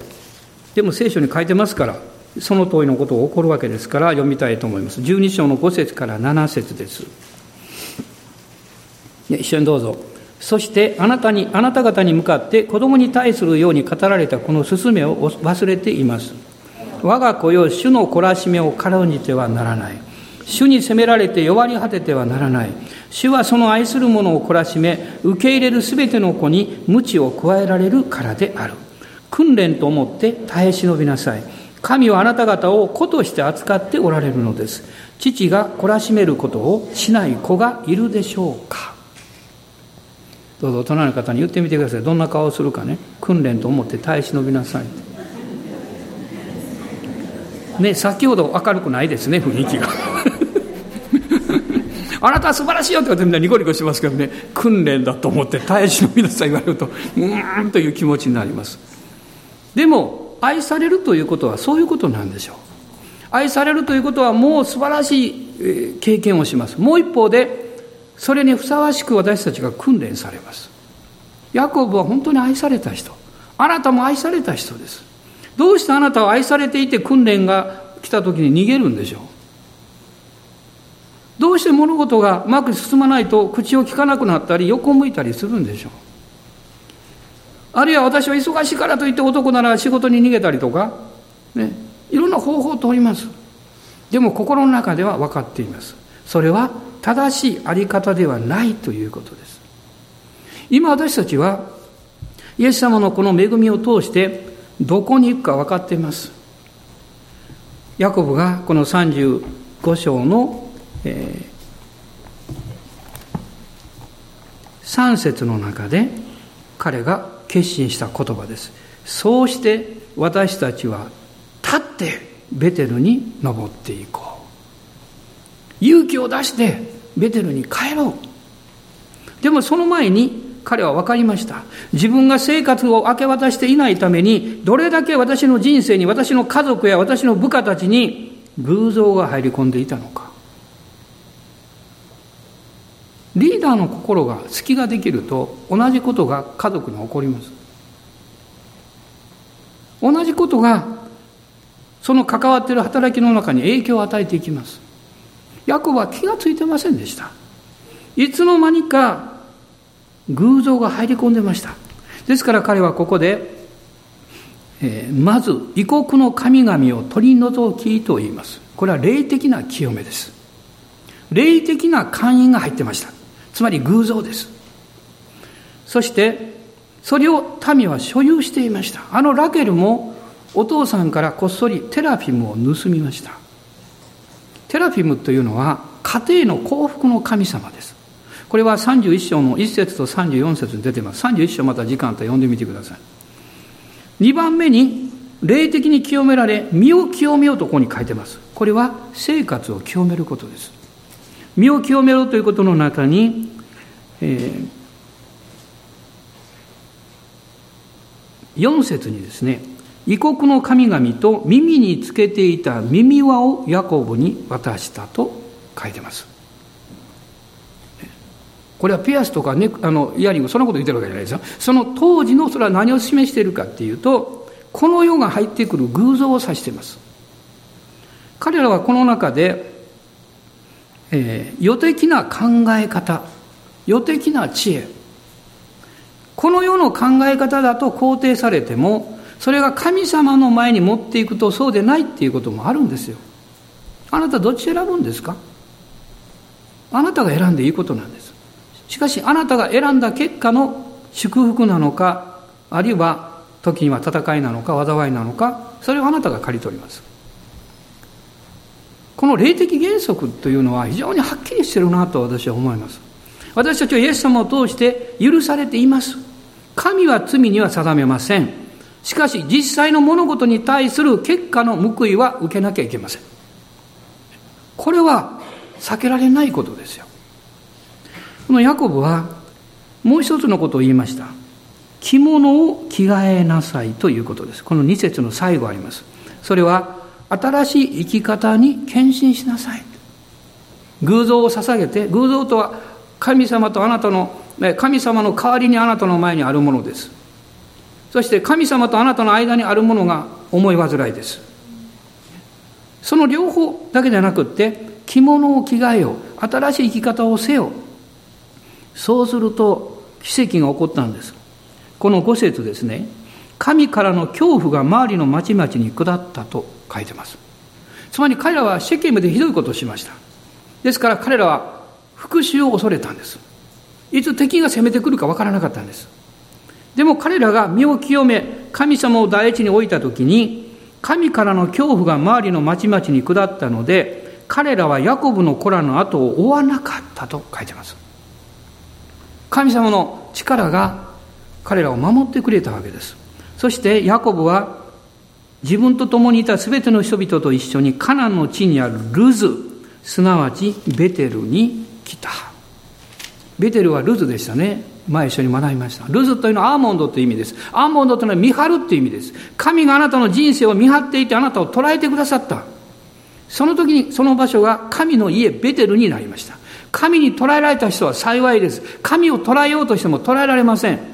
でも聖書に書いてますから、その通りのことが起こるわけですから読みたいと思います。12章の5節から7節です。一緒にどうぞ。そしてあなたに、あなた方に向かって子供に対するように語られたこの勧めを忘れています。我が子よ、主の懲らしめを軽んじてはならない。主に責められて弱り果ててはならない。主はその愛する者を懲らしめ、受け入れるすべての子に鞭を加えられるからである。訓練と思って耐え忍びなさい。神はあなた方を子として扱っておられるのです。父が懲らしめることをしない子がいるでしょうかどうぞ隣の方に言ってみてください。どんな顔をするかね。訓練と思って耐え忍びなさい。ね、先ほど明るくないですね、雰囲気が。あなたは素晴らしいよって言ってみんなニコニコしますけどね、訓練だと思って耐え忍びなさい言われると、うーんという気持ちになります。でも、愛されるということはそういうことなんでしょう。愛されるということはもう素晴らしい経験をします。もう一方で、それにふさわしく私たちが訓練されます。ヤコブは本当に愛された人。あなたも愛された人です。どうしてあなたは愛されていて訓練が来た時に逃げるんでしょうどうして物事がうまく進まないと口を聞かなくなったり横向いたりするんでしょうあるいは私は忙しいからといって男なら仕事に逃げたりとか、ね、いろんな方法を取ります。でも心の中では分かっています。それは正しいあり方ではないということです。今私たちは、イエス様のこの恵みを通して、どこに行くか分かっています。ヤコブがこの35章の、えー、3節の中で彼が決心した言葉です。そうして私たちは立ってベテルに登っていこう。勇気を出してベテルに帰ろう。でもその前に彼は分かりました。自分が生活を明け渡していないために、どれだけ私の人生に、私の家族や私の部下たちに偶像が入り込んでいたのか。リーダーの心が隙ができると、同じことが家族に起こります。同じことが、その関わっている働きの中に影響を与えていきます。ヤコブは気がついてませんでした。いつの間にか偶像が入り込んでました。ですから彼はここで、えー、まず異国の神々を取り除きと言います。これは霊的な清めです。霊的な勧誘が入ってました。つまり偶像です。そして、それを民は所有していました。あのラケルもお父さんからこっそりテラフィムを盗みました。テラフィムというのは家庭の幸福の神様です。これは31章の1節と34節に出てます。31章また時間あったら読んでみてください。2番目に霊的に清められ身を清めようとここに書いてます。これは生活を清めることです。身を清めろということの中に、えー、4節にですね異国の神々と耳につけていた耳輪をヤコブに渡したと書いてます。これはピアスとかネあのイヤリングそんなこと言ってるわけじゃないですよ。その当時のそれは何を示しているかっていうとこの世が入ってくる偶像を指しています。彼らはこの中でえー、予的な考え方、予的な知恵。この世の考え方だと肯定されても、それが神様の前に持っていくとそうでないっていうこともあるんですよ。あなたどっち選ぶんですか？あなたが選んでいいことなんです。しかしあなたが選んだ結果の祝福なのか、あるいは時には戦いなのか災いなのか、それをあなたが刈り取ります。この霊的原則というのは非常にはっきりしてるなと私は思います。私たちはイエス様を通して許されています。神は罪には定めません。しかし実際の物事に対する結果の報いは受けなきゃいけません。これは避けられないことですよ。このヤコブはもう一つのことを言いました。着物を着替えなさいということです。この2節の最後あります。それは新しい生き方に献身しなさい。偶像を捧げて、偶像とは神様とあなたの、神様の代わりにあなたの前にあるものです。そして神様とあなたの間にあるものが思い煩いです。その両方だけじゃなくって、着物を着替えよう。新しい生き方をせよ。そうすると奇跡が起こったんです。この5節ですね。神からの恐怖が周りの町々に下ったと書いてます。つまり彼らは世間でひどいことをしました。ですから彼らは復讐を恐れたんです。いつ敵が攻めてくるかわからなかったんです。でも彼らが身を清め、神様を第一に置いたときに、神からの恐怖が周りの町々に下ったので、彼らはヤコブの子らの後を追わなかったと書いてます。神様の力が彼らを守ってくれたわけです。そしてヤコブは自分と共にいた全ての人々と一緒にカナンの地にあるルズ、すなわちベテルに来た。ベテルはルズでしたね。前一緒に学びました。ルズというのはアーモンドという意味です。アーモンドというのは見張るという意味です。神があなたの人生を見張っていてあなたを捉えてくださった。その時にその場所が神の家ベテルになりました。神に捉えられた人は幸いです。神を捉えようとしても捉えられません。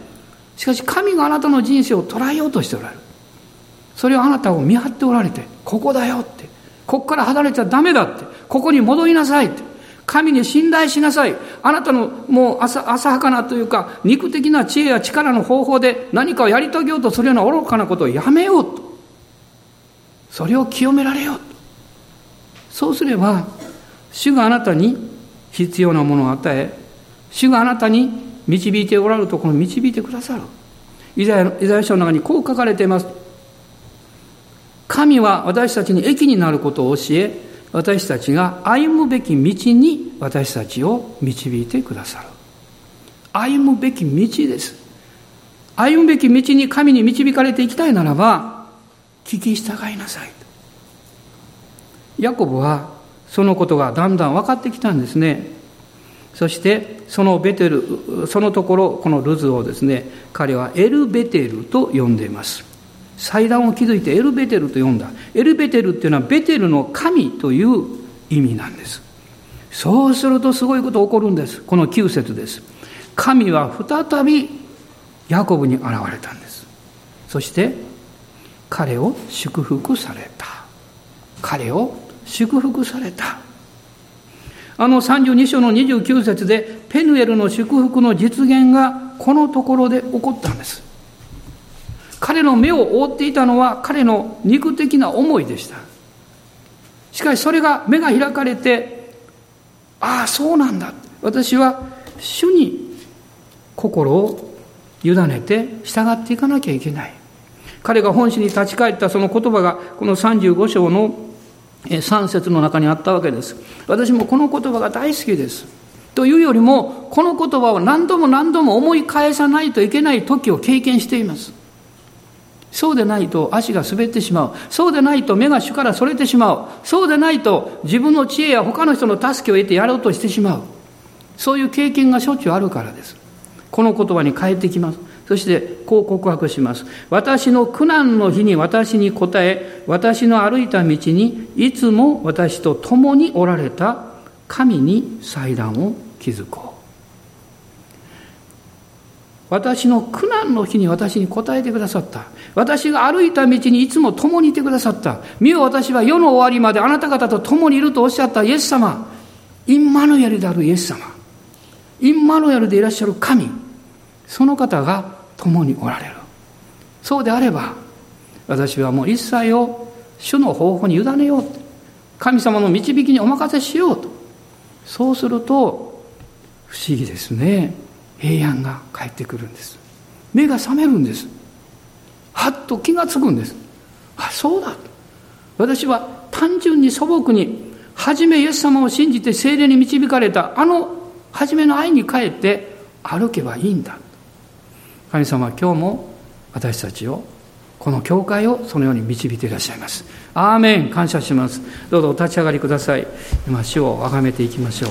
しかし神があなたの人生を捉えようとしておられる。それをあなたを見張っておられて、ここだよって。ここから離れちゃダメだって。ここに戻りなさいって。神に信頼しなさい。あなたのもう浅浅はかなというか、肉的な知恵や力の方法で何かをやり遂げようとするような愚かなことをやめようと。それを清められようと。そうすれば、主があなたに必要なものを与え、主があなたに導いておられるところに導いてくださる。イザヤ書の中にこう書かれています。神は私たちに益になることを教え、私たちが歩むべき道に私たちを導いてくださる。歩むべき道です。歩むべき道に神に導かれていきたいならば、聞き従いなさい。ヤコブはそのことがだんだん分かってきたんですね。そしてそのベテル、そのところ、このルズをですね、彼はエルベテルと呼んでいます。祭壇を築いてエルベテルと呼んだ。エルベテルっていうのはベテルの神という意味なんです。そうするとすごいこと起こるんです。この9節です。神は再びヤコブに現れたんです。そして彼を祝福された。彼を祝福された。あの32章の29節でペヌエルの祝福の実現がこのところで起こったんです。彼の目を覆っていたのは彼の肉的な思いでした。しかしそれが目が開かれて、ああ、そうなんだ。私は主に心を委ねて従っていかなきゃいけない。彼が本心に立ち返ったその言葉がこの35章の3節の中にあったわけです。私もこの言葉が大好きです。というよりも、この言葉を何度も何度も思い返さないといけない時を経験しています。そうでないと足が滑ってしまう。そうでないと目が主からそれてしまう。そうでないと自分の知恵や他の人の助けを得てやろうとしてしまう。そういう経験がしょっちゅうあるからです。この言葉に変えてきます。そしてこう告白します。私の苦難の日に私に答え、私の歩いた道にいつも私と共におられた神に祭壇を築こう。私の苦難の日に私に答えてくださった。私が歩いた道にいつも共にいてくださった。見よ私は世の終わりまであなた方と共にいるとおっしゃったイエス様。インマノヤルであるイエス様インマノヤルでいらっしゃる神その方が共におられる。そうであれば私はもう一切を主の方法に委ねよう神様の導きにお任せしようとそうすると不思議ですね。平安が返ってくるんです。目が覚めるんです。はっと気がつくんです。あそうだ。私は単純に素朴に初めイエス様を信じて精霊に導かれたあの初めの愛に帰って歩けばいいんだ。神様は今日も私たちをこの教会をそのように導いていらっしゃいます。アーメン。感謝します。どうぞお立ち上がりください。今主を崇めていきましょう。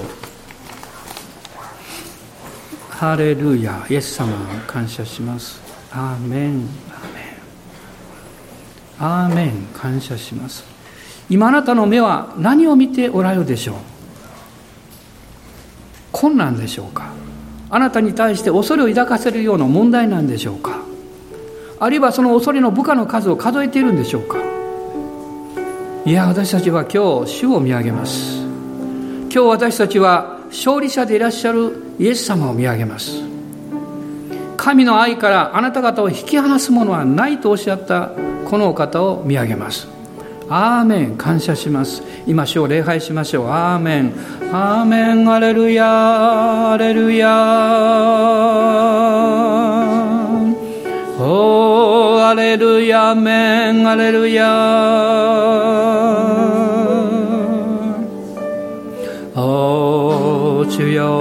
ハレルヤ。イエス様感謝します。アーメン。アーメン。アーメン感謝します。今あなたの目は何を見ておられるでしょう？困難でしょうか？あなたに対して恐れを抱かせるような問題なんでしょうか？あるいはその恐れの部下の数を数えているんでしょうか？いや私たちは今日主を見上げます。今日私たちは勝利者でいらっしゃるイエス様を見上げます。神の愛からあなた方を引き離すものはないとおっしゃったこのお方を見上げます。アーメン感謝します。今主を礼拝しましょう。アーメンアーメンアレルヤアレルヤおーアレルヤメンアレルヤおー主よ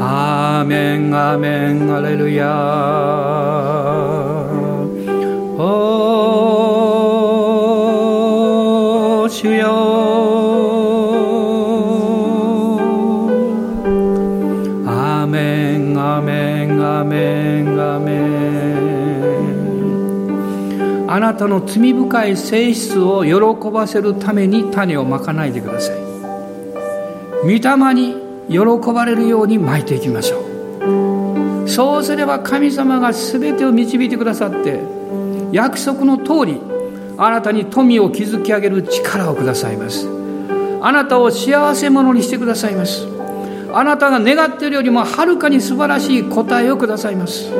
アーメンアーメンアレルヤ主よアメンアメンアメンアメンあなたの罪深い性質を喜ばせるために種をまかないでください御霊に喜ばれるようにまいていきましょうそうすれば神様が全てを導いてくださって約束の通りあなたに富を築き上げる力をくださいます。あなたを幸せ者にしてくださいます。あなたが願っているよりもはるかに素晴らしい答えをくださいます。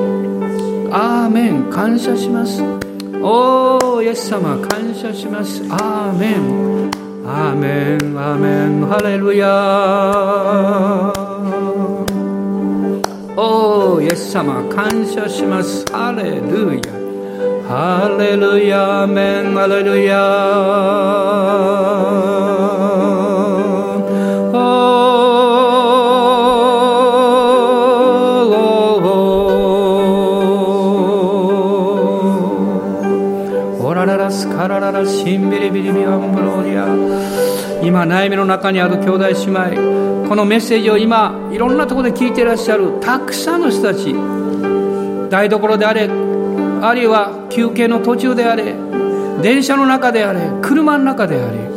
アーメン。感謝します。おおイエス様。感謝します。アーメン。アーメン。アーメン。ハレルヤおおイエス様。感謝します。ハレルヤハレルヤメンハレルヤオラララスカラララシンビリビリビアンブローリア今悩みの中にある兄弟姉妹このメッセージを今いろんなところで聞いていらっしゃるたくさんの人たち台所であれあるいは休憩の途中であれ電車の中であれ車の中であれ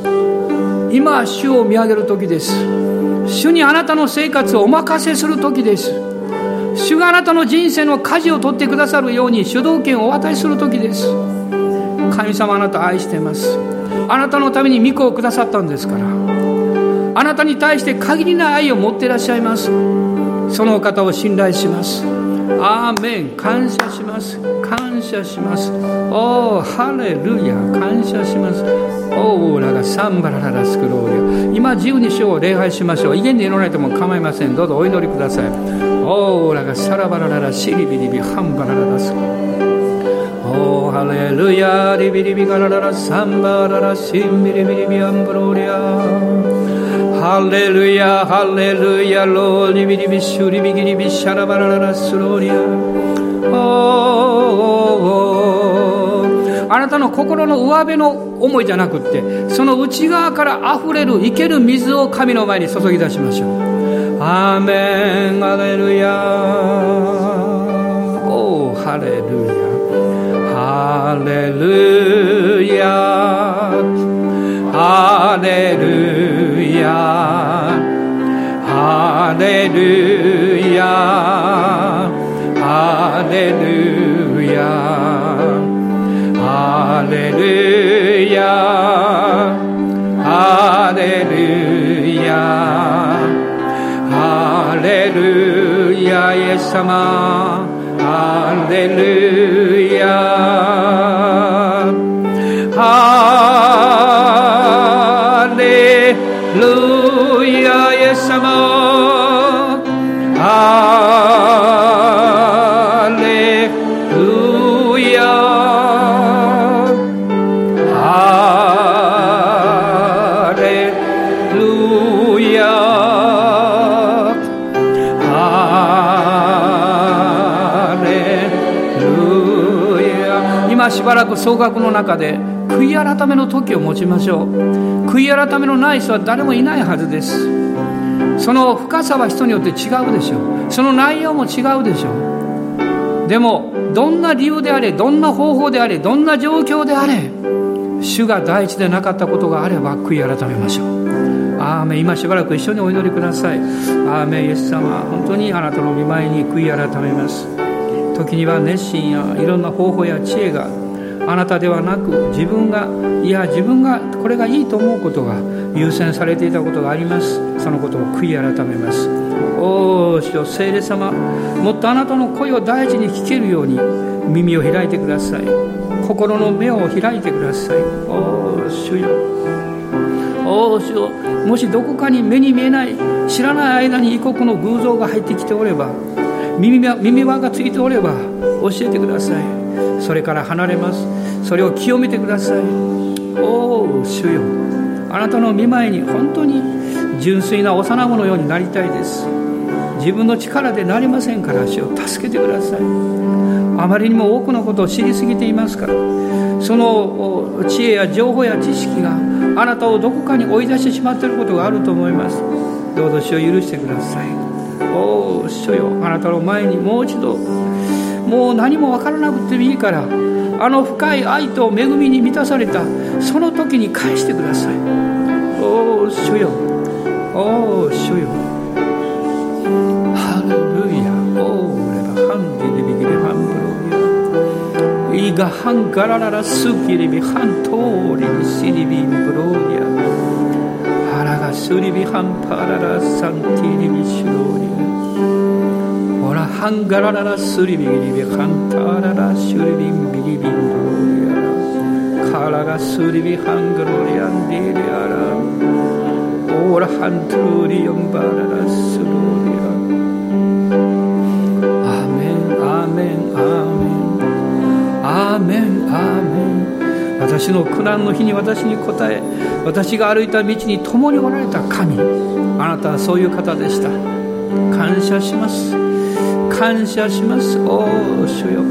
今主を見上げる時です。主にあなたの生活をお任せする時です。主があなたの人生の舵を取ってくださるように主導権をお渡しする時です。神様あなた愛してます。あなたのために御子をくださったんですから。あなたに対して限りない愛を持っていらっしゃいます。そのお方を信頼します。アーメン感謝します。感謝します。おおハレルヤ感謝します。おおらがサンバラララスクローリア今自由に主を礼拝しましょう。家にいられても構いません。どうぞお祈りください。おおらがサラバラララシリビリビハンバラララスク。おおハレルヤリビリビガラララサンバララシンビリビリビアンブローリア。ハレルヤ、ハレルヤ、ローリビリビシュリビギリビシャラバラララスローリア。あなたの心の上辺の思いじゃなくってその内側から溢れる生ける水を神の前に注ぎ出しましょう。アーメンハレルヤおハレルヤハレルヤハレルヤハレルヤハレルヤハレルヤハハレルヤイエス様ハレルヤしばらく総額の中で悔い改めの時を持ちましょう。悔い改めのない人は誰もいないはずです。その深さは人によって違うでしょう。その内容も違うでしょう。でもどんな理由であれどんな方法であれどんな状況であれ主が第一でなかったことがあれば悔い改めましょう。アーメン。今しばらく一緒にお祈りください。アーメン。イエス様本当にあなたの御前に悔い改めます。時には熱心やいろんな方法や知恵があなたではなく自分がいや自分がこれがいいと思うことが優先されていたことがあります。そのことを悔い改めます。おお主よ聖霊様もっとあなたの声を大事に聞けるように耳を開いてください。心の目を開いてください。おお主よ。おお主よ。もしどこかに目に見えない知らない間に異国の偶像が入ってきておれば耳耳輪がついておれば教えてください。それから離れます。それを清めてください。おお主よ。あなたの見舞いに本当に純粋な幼子のようになりたいです。自分の力でなりませんから主を助けてください。あまりにも多くのことを知りすぎていますから。その知恵や情報や知識があなたをどこかに追い出してしまっていることがあると思います。どうぞ主を許してください。おお主よ。あなたの前にもう一度もう何も分からなくてもいいからあの深い愛と恵みに満たされたその時に返してください。おお主よ。おお主よ。ハレルヤ。おおレバハンデリビギリハンブロイヤイガハンガラララスキリビハントーリビシリビンブロイヤハラガスリビハンパララサンティリビシュローリヤハンガラララスリビギリビハンタララシュリビンビリビンブロイヤカラガスリビハングロリアンディリアラオーラハントゥリヨンバララスロリアアメンアメンアメンアメンアメン私の苦難の日に私に答え私が歩いた道に共におられた神あなたはそういう方でした。感謝します。感謝します。おお主よ。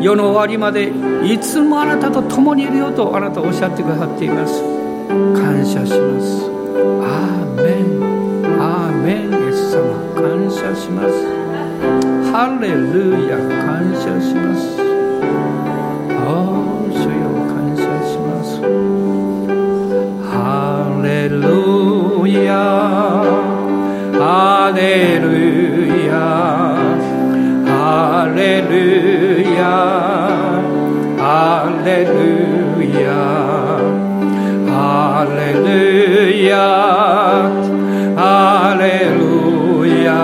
世の終わりまでいつもあなたと共にいるよとあなたおっしゃってくださっています。感謝します。アーメン。アーメンイエス様。感謝します。ハレルヤ。感謝します。おー主よ。感謝します。ハレルヤ。Halleluja, Halleluja, Halleluja,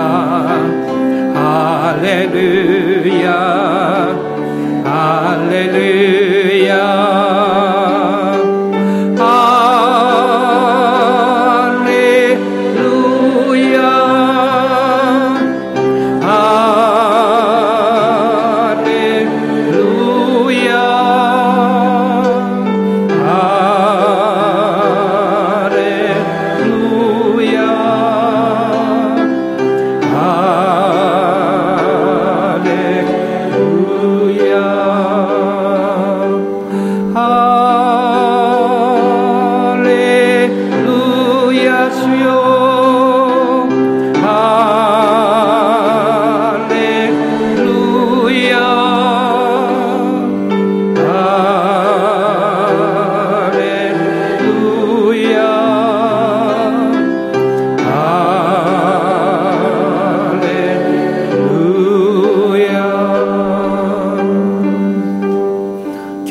Halleluja, Halleluja.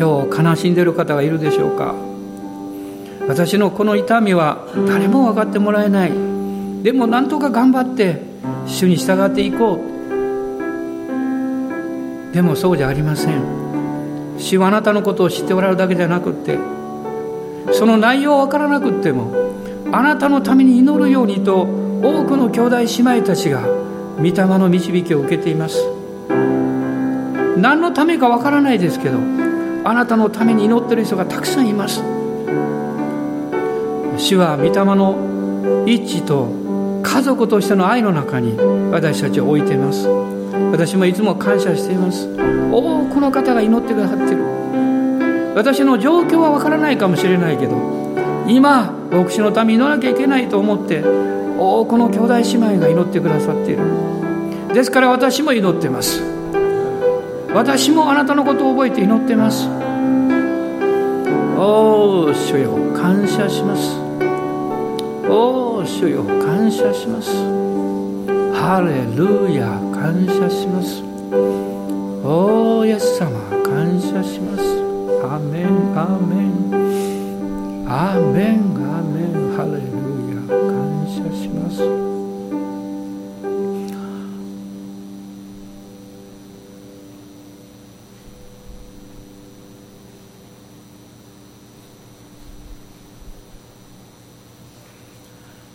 今日悲しんでいる方がいるでしょうか。私のこの痛みは誰も分かってもらえない。でもなんとか頑張って主に従っていこう。でもそうじゃありません。主はあなたのことを知っておられるだけじゃなくってその内容わからなくってもあなたのために祈るようにと多くの兄弟姉妹たちが御霊の導きを受けています。何のためかわからないですけどあなたのために祈ってる人がたくさんいます。主は御霊の一致と家族としての愛の中に私たちを置いています。私もいつも感謝しています。多くの方が祈ってくださってる。私の状況はわからないかもしれないけど今牧師のために祈らなきゃいけないと思って多くの兄弟姉妹が祈ってくださっている。ですから私も祈ってます。私もあなたのことを覚えて祈ってます。おお主よ感謝します。おお主よ感謝します。ハレルヤ感謝します。おおイエス様感謝します。アメンアメン。アメンアメン